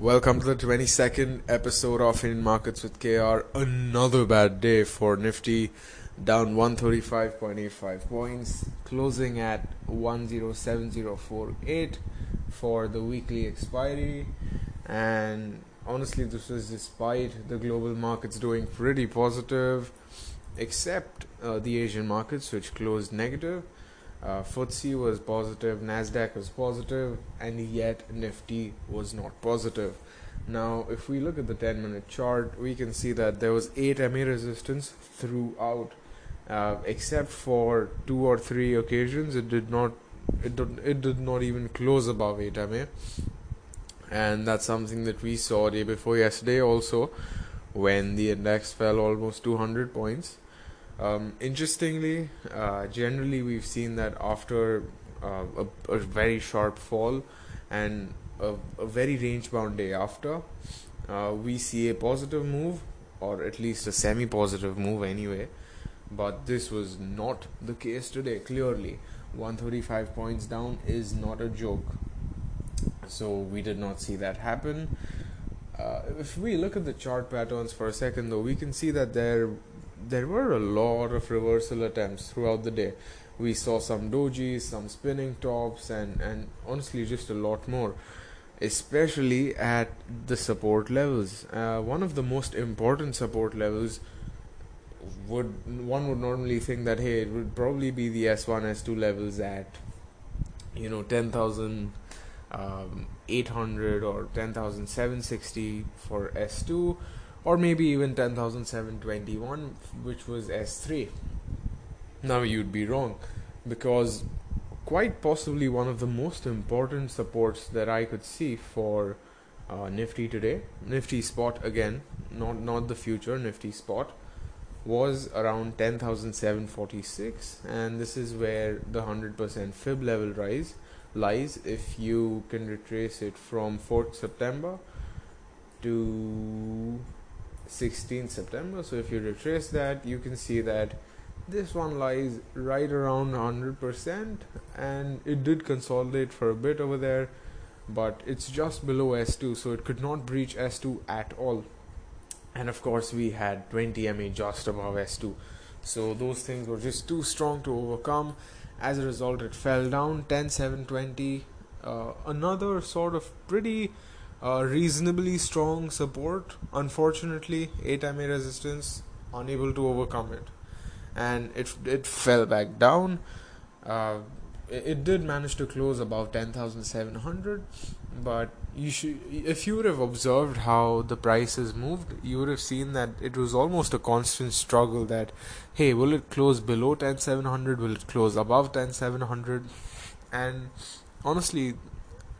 Welcome to the 22nd episode of Indian Markets with KR. Another bad day for Nifty, down 135.85 points, closing at 107048 for the weekly expiry. And honestly, this was despite the global markets doing pretty positive, except uh, the Asian markets, which closed negative. Uh, FTSE was positive, Nasdaq was positive, and yet Nifty was not positive. Now, if we look at the 10 minute chart, we can see that there was 8 MA resistance throughout, uh, except for two or three occasions. It did not, it did, it did not even close above 8 MA, and that's something that we saw day before yesterday also, when the index fell almost 200 points. Um, interestingly, uh, generally we've seen that after uh, a, a, very sharp fall and a, a very range bound day after, uh, we see a positive move or at least a semi positive move anyway. But this was not the case today, clearly. 135 points down is not a joke. So we did not see that happen. Uh, if we look at the chart patterns for a second, though, we can see that there there were a lot of reversal attempts throughout the day. We saw some dojis, some spinning tops, and, and honestly, just a lot more, especially at the support levels. Uh, one of the most important support levels would one would normally think that hey, it would probably be the S1, S2 levels at you know 10,000. Um, 800 or 10,760 for S2 or maybe even 10,721 which was S3 now you'd be wrong because quite possibly one of the most important supports that I could see for uh, Nifty today Nifty spot again not not the future Nifty spot was around 10,746 and this is where the 100% fib level rise lies. If you can retrace it from 4th September to 16th September. So if you retrace that, you can see that this one lies right around 100% and it did consolidate for a bit over there, but it's just below S2, so it could not breach S2 at all. And of course, we had 20 MA just above S2. So those things were just too strong to overcome. As a result, it fell down 10 7 20. Uh, another sort of pretty reasonably strong support. Unfortunately, 8 MA resistance unable to overcome it, and it it fell back down. Uh, it, it did manage to close above 10,700, but you should if you would have observed how the prices moved, you would have seen that it was almost a constant struggle. That hey, will it close below 10,700? Will it close above 10,700? And honestly,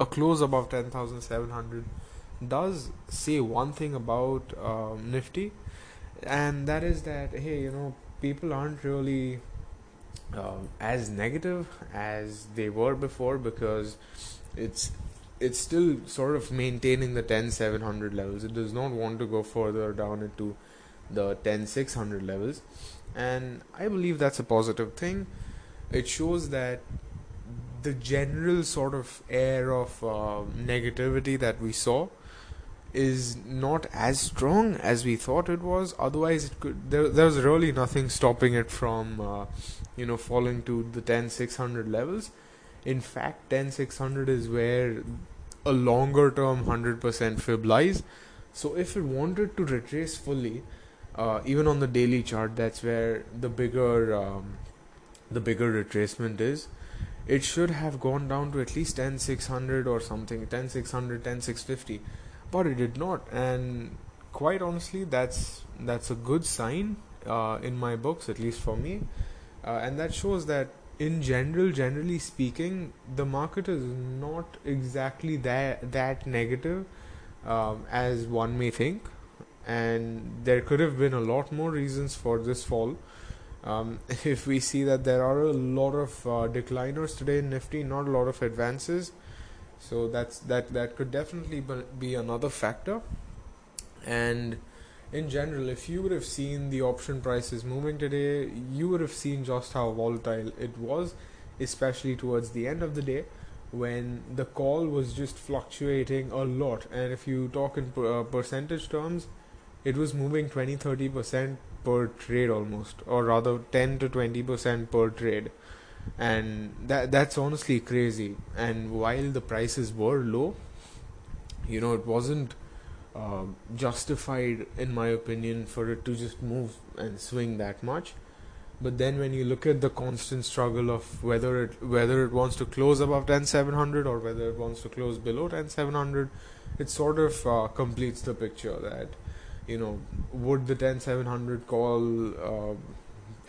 a close above 10,700 does say one thing about um, Nifty, and that is that hey, you know, people aren't really um, as negative as they were before because it's it's still sort of maintaining the 10700 levels. It does not want to go further down into the 10600 levels, and I believe that's a positive thing. It shows that the general sort of air of uh, negativity that we saw is not as strong as we thought it was. Otherwise it could there, there was really nothing stopping it from uh, you know falling to the 10600 levels. In fact 10600 is where a longer term 100% fib lies. So if it wanted to retrace fully uh, even on the daily chart that's where the bigger um, the bigger retracement is it should have gone down to at least 10600 or something 10600 10650 but it did not and quite honestly that's that's a good sign uh, in my books at least for me. Uh, and that shows that in general generally speaking the market is not exactly that that negative um, as one may think. And there could have been a lot more reasons for this fall um, if we see that there are a lot of uh, decliners today in Nifty, not a lot of advances, so that's that that could definitely be another factor. And in general, if you would have seen the option prices moving today, you would have seen just how volatile it was, especially towards the end of the day, when the call was just fluctuating a lot and if you talk in uh, percentage terms it was moving 20 30% per trade almost or rather 10 to 20% per trade. And that that's honestly crazy. And while the prices were low you know it wasn't uh, justified in my opinion for it to just move and swing that much. But then when you look at the constant struggle of whether it whether it wants to close above 10700 or whether it wants to close below 10700 it sort of uh, completes the picture that you know would the 10700 call uh,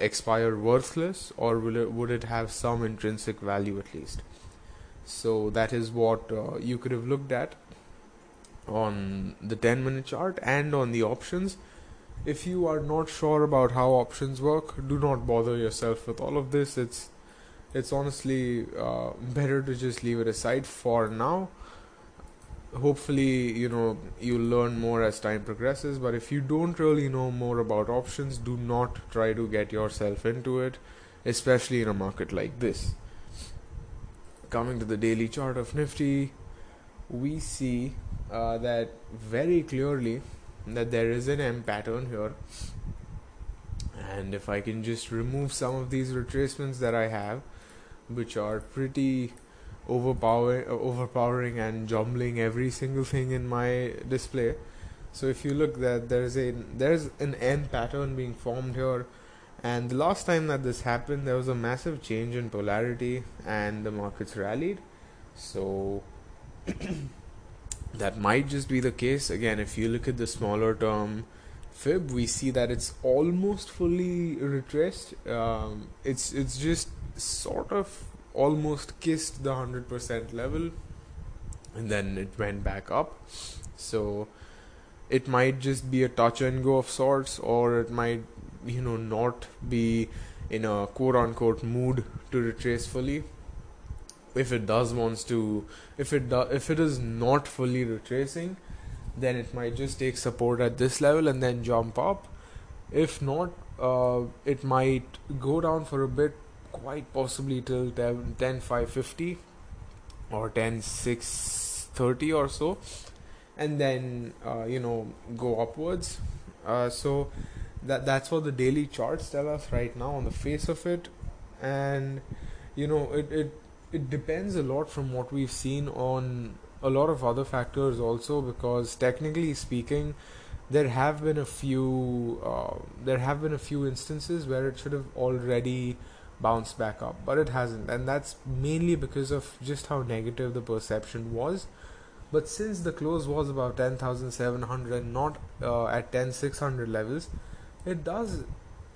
expire worthless or will it would it have some intrinsic value at least so that is what uh, you could have looked at on the 10 minute chart and on the options if you are not sure about how options work, do not bother yourself with all of this. It's it's honestly uh, better to just leave it aside for now. Hopefully, you know you'll learn more as time progresses. But if you don't really know more about options, do not try to get yourself into it, especially in a market like this. Coming to the daily chart of Nifty, we see uh, that very clearly that there is an M pattern here and if I can just remove some of these retracements that I have which are pretty overpowering overpowering and jumbling every single thing in my display so if you look that there's a there's an N pattern being formed here and the last time that this happened there was a massive change in polarity and the markets rallied so that might just be the case. Again, if you look at the smaller term fib, we see that it's almost fully retraced. Um, it's it's just sort of almost kissed the hundred percent level, and then it went back up. So it might just be a touch and go of sorts, or it might you know not be in a quote unquote mood to retrace fully if it does wants to if it do, if it is not fully retracing then it might just take support at this level and then jump up if not uh, it might go down for a bit quite possibly till 10, 10 550 or 10 630 or so. And then uh, you know go upwards. Uh, so that that's what the daily charts tell us right now on the face of it. And you know it, it it depends a lot from what we've seen on a lot of other factors also because technically speaking there have been a few uh, there have been a few instances where it should have already bounced back up but it hasn't and that's mainly because of just how negative the perception was but since the close was about 10700 not uh, at 10600 levels it does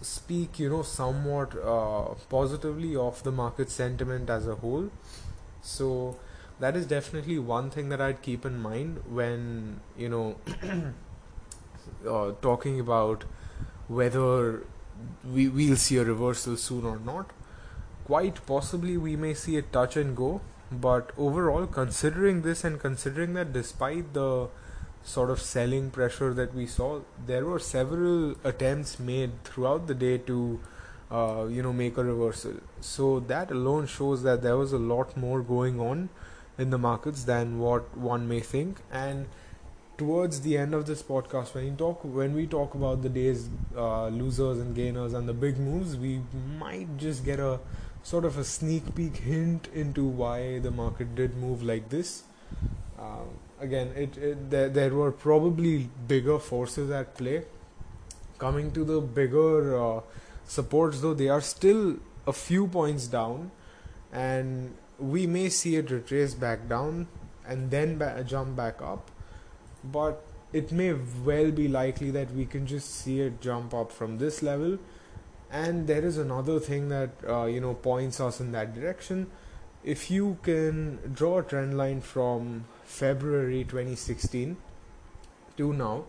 speak, you know, somewhat uh, positively of the market sentiment as a whole. So that is definitely one thing that I'd keep in mind when you know uh, talking about whether we we'll see a reversal soon or not. Quite possibly, we may see a touch and go. But overall, considering this and considering that despite the sort of selling pressure that we saw, there were several attempts made throughout the day to, uh, you know, make a reversal. So that alone shows that there was a lot more going on in the markets than what one may think. And towards the end of this podcast, when you talk, when we talk about the day's uh, losers and gainers and the big moves, we might just get a sort of a sneak peek hint into why the market did move like this. Um, again, it, it there, there were probably bigger forces at play. Coming to the bigger uh, supports, though, they are still a few points down, and we may see it retrace back down and then ba- jump back up. But it may well be likely that we can just see it jump up from this level. And there is another thing that uh, you know points us in that direction. If you can draw a trend line from February 2016 to now,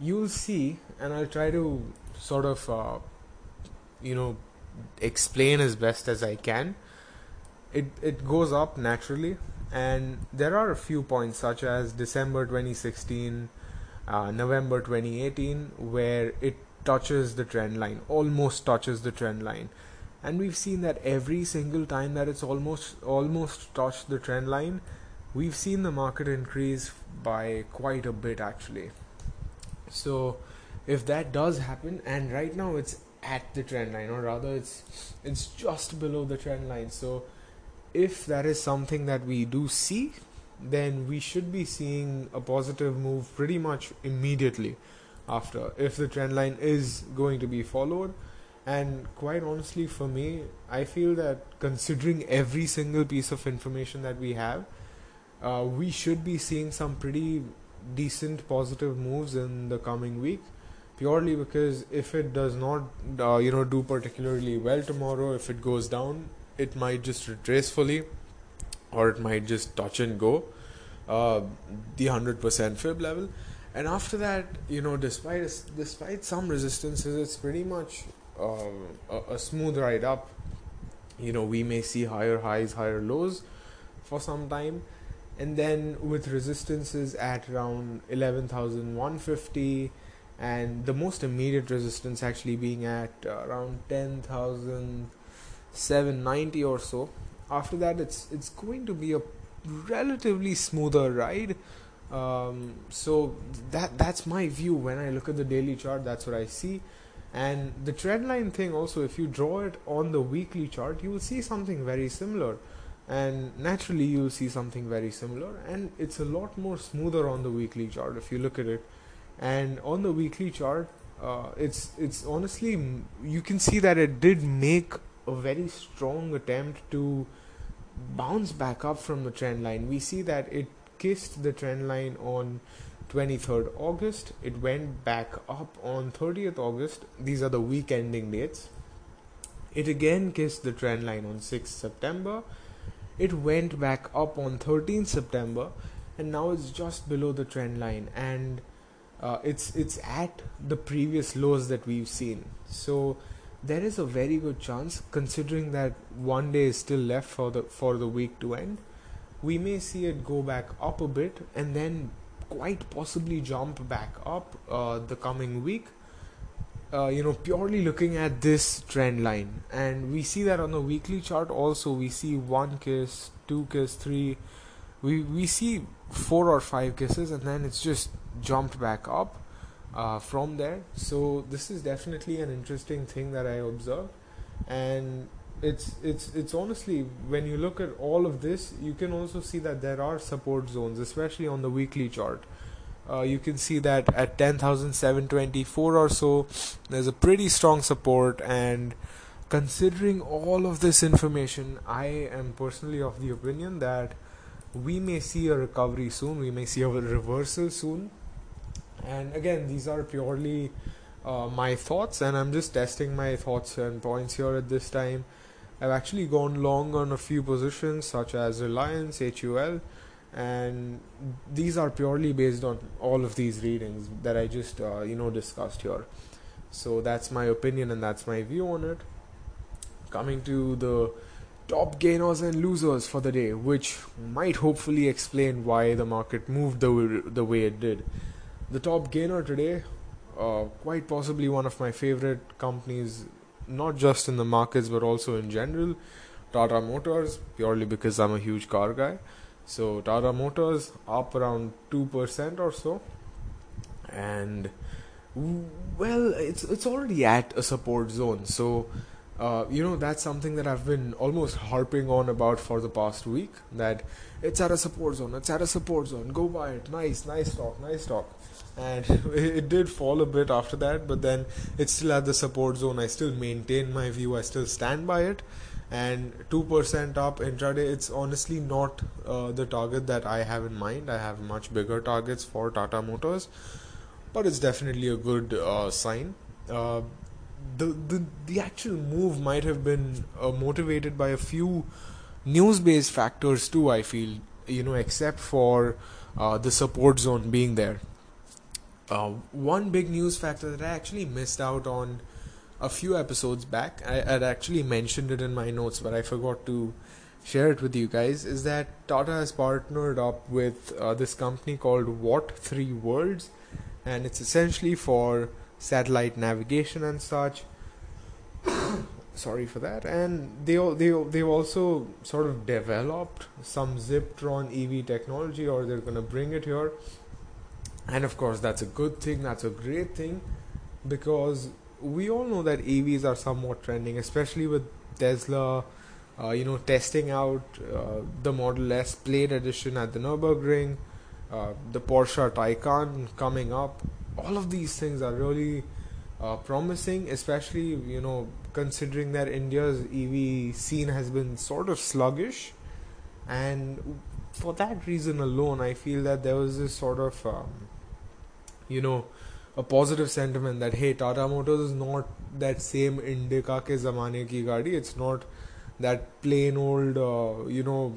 you'll see, and I'll try to sort of, uh, you know, explain as best as I can. It it goes up naturally, and there are a few points such as December 2016, uh, November 2018, where it touches the trend line, almost touches the trend line, and we've seen that every single time that it's almost almost touched the trend line we've seen the market increase by quite a bit actually. So if that does happen and right now it's at the trend line or rather it's it's just below the trend line so if that is something that we do see then we should be seeing a positive move pretty much immediately after if the trend line is going to be followed. And quite honestly for me i feel that considering every single piece of information that we have uh, we should be seeing some pretty decent positive moves in the coming week purely because if it does not uh, you know do particularly well tomorrow if it goes down it might just retrace fully or it might just touch and go uh, the 100% fib level. And after that you know despite despite some resistances it's pretty much uh, a, a, smooth ride up. You know we may see higher highs higher lows for some time. And then with resistances at around 11150 and the most immediate resistance actually being at around 10000 790 or so. After that it's it's going to be a relatively smoother ride. Um, so that that's my view. When I look at the daily chart that's what I see. And the trend line thing also if you draw it on the weekly chart you will see something very similar. And naturally you'll see something very similar. And it's a lot more smoother on the weekly chart if you look at it. And on the weekly chart uh, it's it's honestly you can see that it did make a very strong attempt to bounce back up from the trend line. We see that it kissed the trend line on 23rd August. It went back up on 30th August. These are the week ending dates. It again kissed the trend line on 6th September. It went back up on 13th September and now it's just below the trend line and uh, it's it's at the previous lows that we've seen. So there is a very good chance considering that one day is still left for the for the week to end we may see it go back up a bit and then quite possibly jump back up uh, the coming week. Uh, you know, purely looking at this trend line, and we see that on the weekly chart also. We see one kiss, two kiss, three. We we see four or five kisses, and then it's just jumped back up uh, from there. So this is definitely an interesting thing that I observed, and it's it's it's honestly when you look at all of this you can also see that there are support zones especially on the weekly chart. Uh, you can see that at 10,724 or so there's a pretty strong support. And considering all of this information i am personally of the opinion that we may see a recovery soon. We may see a reversal soon and again these are purely uh, my thoughts and i'm just testing my thoughts and points here at this time I've actually gone long on a few positions such as Reliance, HUL, and these are purely based on all of these readings that I just uh, you know discussed here. So that's my opinion and that's my view on it. Coming to the top gainers and losers for the day, which might hopefully explain why the market moved the the way it did. The top gainer today, uh, quite possibly one of my favorite companies not just in the markets but also in general. Tata Motors, purely because I'm a huge car guy. So Tata Motors up around two percent or so, and well, it's it's already at a support zone. So uh, you know that's something that I've been almost harping on about for the past week. That it's at a support zone. It's at a support zone. Go buy it. Nice, nice stock. Nice stock and it did fall a bit after that but then it's still at the support zone. I still maintain my view. I still stand by it. And 2% up intraday it's honestly not uh, the target that i have in mind. I have much bigger targets for tata motors but it's definitely a good uh, sign. Uh, the, the the actual move might have been uh, motivated by a few news based factors too i feel you know except for uh, the support zone being there uh, one big news factor that I actually missed out on a few episodes back, I had actually mentioned it in my notes, but I forgot to share it with you guys, is that Tata has partnered up with uh, this company called What3Words, and it's essentially for satellite navigation and such. sorry for that and they they they've also sort of developed some ziptron ev technology or they're going to bring it here and of course that's a good thing that's a great thing because we all know that evs are somewhat trending especially with tesla uh, you know testing out uh, the model s Plaid edition at the nürburgring uh, the porsche taycan coming up. All of these things are really uh, promising especially you know considering that India's EV scene has been sort of sluggish, and for that reason alone, I feel that there was this sort of, um, you know, a positive sentiment that hey, Tata Motors is not that same Indica ke zamane ki gaadi. It's not that plain old, uh, you know,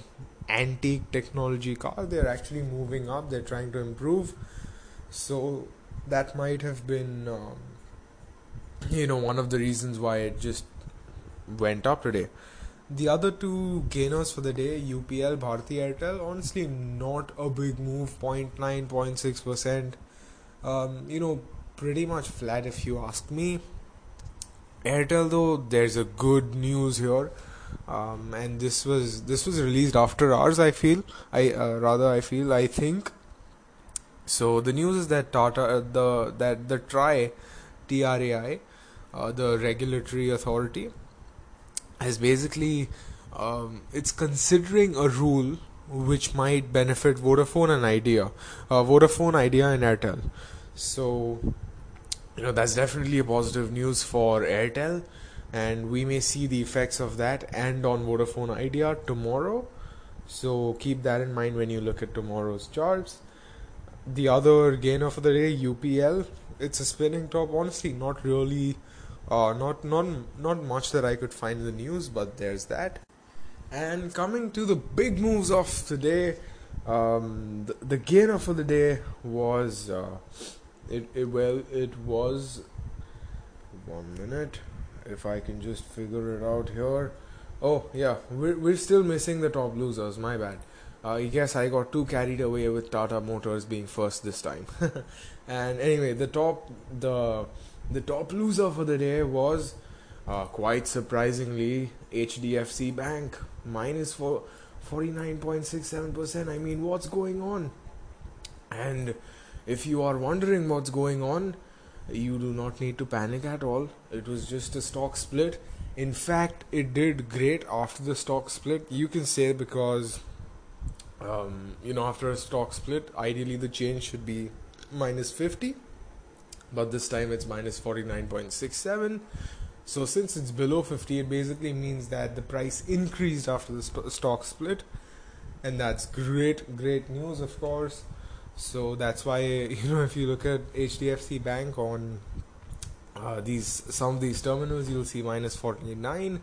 antique technology car. They're actually moving up. They're trying to improve. So that might have been. Um, you know one of the reasons why it just went up today. The other two gainers for the day, UPL, Bharti Airtel, honestly not a big move, 0.9, 0.6%. Um, you know, pretty much flat if you ask me. Airtel though, there's a good news here. Um, and this was this was released after ours. I feel I uh, rather I feel I think. So the news is that Tata uh, the that the TRAI, T R A I, uh, the regulatory authority is basically um, it's considering a rule which might benefit Vodafone and Idea, uh, Vodafone, Idea, and Airtel. So, you know, that's definitely a positive news for Airtel, and we may see the effects of that and on Vodafone Idea tomorrow. So, keep that in mind when you look at tomorrow's charts. The other gainer for the day, UPL, it's a spinning top. Honestly, not really uh, not not not much that I could find in the news, but there's that. And coming to the big moves of today, um, the, the gainer for the day was uh, it, it well it was one minute if I can just figure it out here. Oh yeah, we're we're still missing the top losers. My bad. Uh, I guess I got too carried away with Tata Motors being first this time. and anyway, the top the the top loser for the day was, uh, quite surprisingly, HDFC Bank minus for 49.67%. I mean, what's going on? And if you are wondering what's going on, you do not need to panic at all. It was just a stock split. In fact, it did great after the stock split. You can say because, um, you know, after a stock split, ideally the change should be minus 50 but this time it's minus 49.67 so since it's below 50 it basically means that the price increased after the stock split and that's great great news of course so that's why you know if you look at HDFC Bank on uh, these some of these terminals you'll see minus 49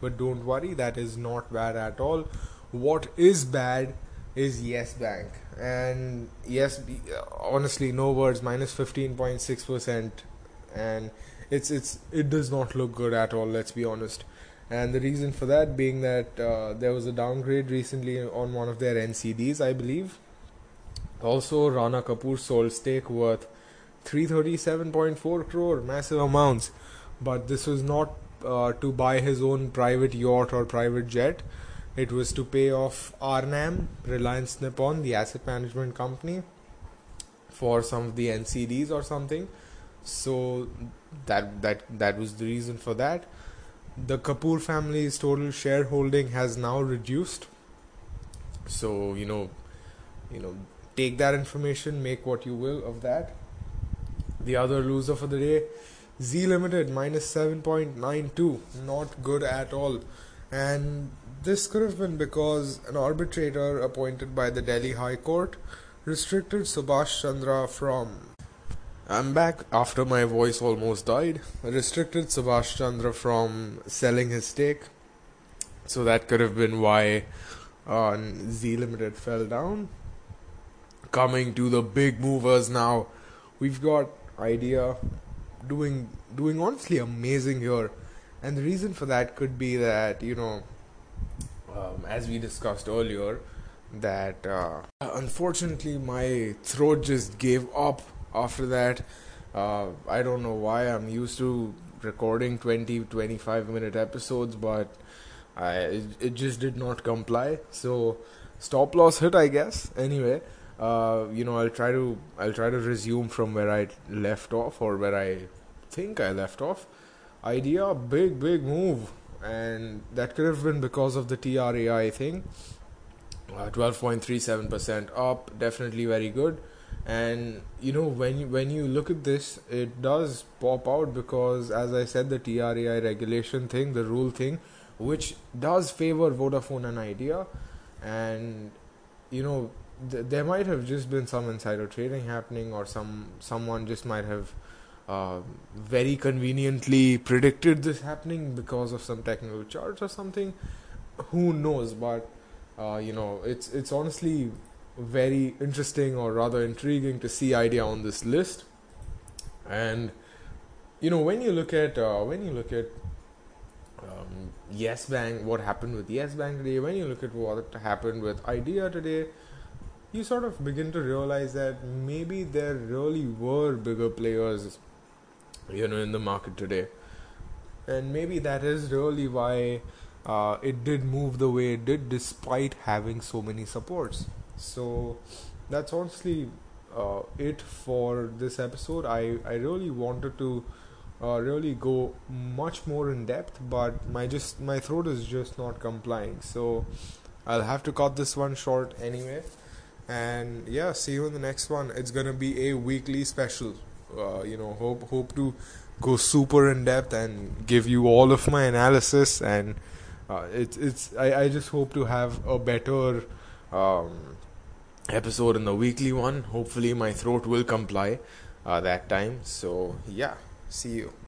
but don't worry that is not bad at all. What is bad is Yes Bank. And yes honestly no words minus 15.6% and it's it's it does not look good at all let's be honest. And the reason for that being that uh, there was a downgrade recently on one of their NCDs I believe also Rana Kapoor sold stake worth 337.4 crore massive amounts but this was not uh, to buy his own private yacht or private jet it was to pay off RNAM, Reliance Nippon, the asset management company, for some of the NCDs or something. So that that that was the reason for that. The Kapoor family's total shareholding has now reduced. So you know, you know, take that information, make what you will of that. The other loser for the day, Zee Limited minus seven point nine two, not good at all, and this could have been because an arbitrator appointed by the Delhi High Court restricted Subhash Chandra from. I'm back after my voice almost died. Restricted Subhash Chandra from selling his stake. So that could have been why uh, Zee Limited fell down. Coming to the big movers now, we've got Idea doing doing honestly amazing here, and the reason for that could be that you know um, as we discussed earlier, that uh, unfortunately my throat just gave up after that. Uh, I don't know why. I'm used to recording 20 25 minute episodes but I it, it just did not comply so stop loss hit I guess anyway uh, you know I'll try to I'll try to resume from where I left off or where I think I left off. Idea big big move. And that could have been because of the TRAI thing. Uh, 12.37% up definitely very good. And you know when when you look at this it does pop out because as i said the TRAI regulation thing the rule thing which does favor vodafone and idea. And you know th- there might have just been some insider trading happening or some someone just might have uh, very conveniently predicted this happening because of some technical charts or something. Who knows? But uh, you know it's it's honestly very interesting or rather intriguing to see idea on this list. And you know when you look at uh, when you look at um, yes bank what happened with yes bank today when you look at what happened with idea today you sort of begin to realize that maybe there really were bigger players you know in the market today and maybe that is really why uh, it did move the way it did despite having so many supports so that's honestly uh, it for this episode. I, I really wanted to uh, really go much more in depth, but my just my throat is just not complying. So I'll have to cut this one short anyway. And yeah, see you in the next one. It's gonna be a weekly special. Uh, you know, hope hope to go super in depth and give you all of my analysis and uh, it's it's I, I just hope to have a better um, episode in the weekly one. Hopefully, my throat will comply uh, that time. So, yeah, see you.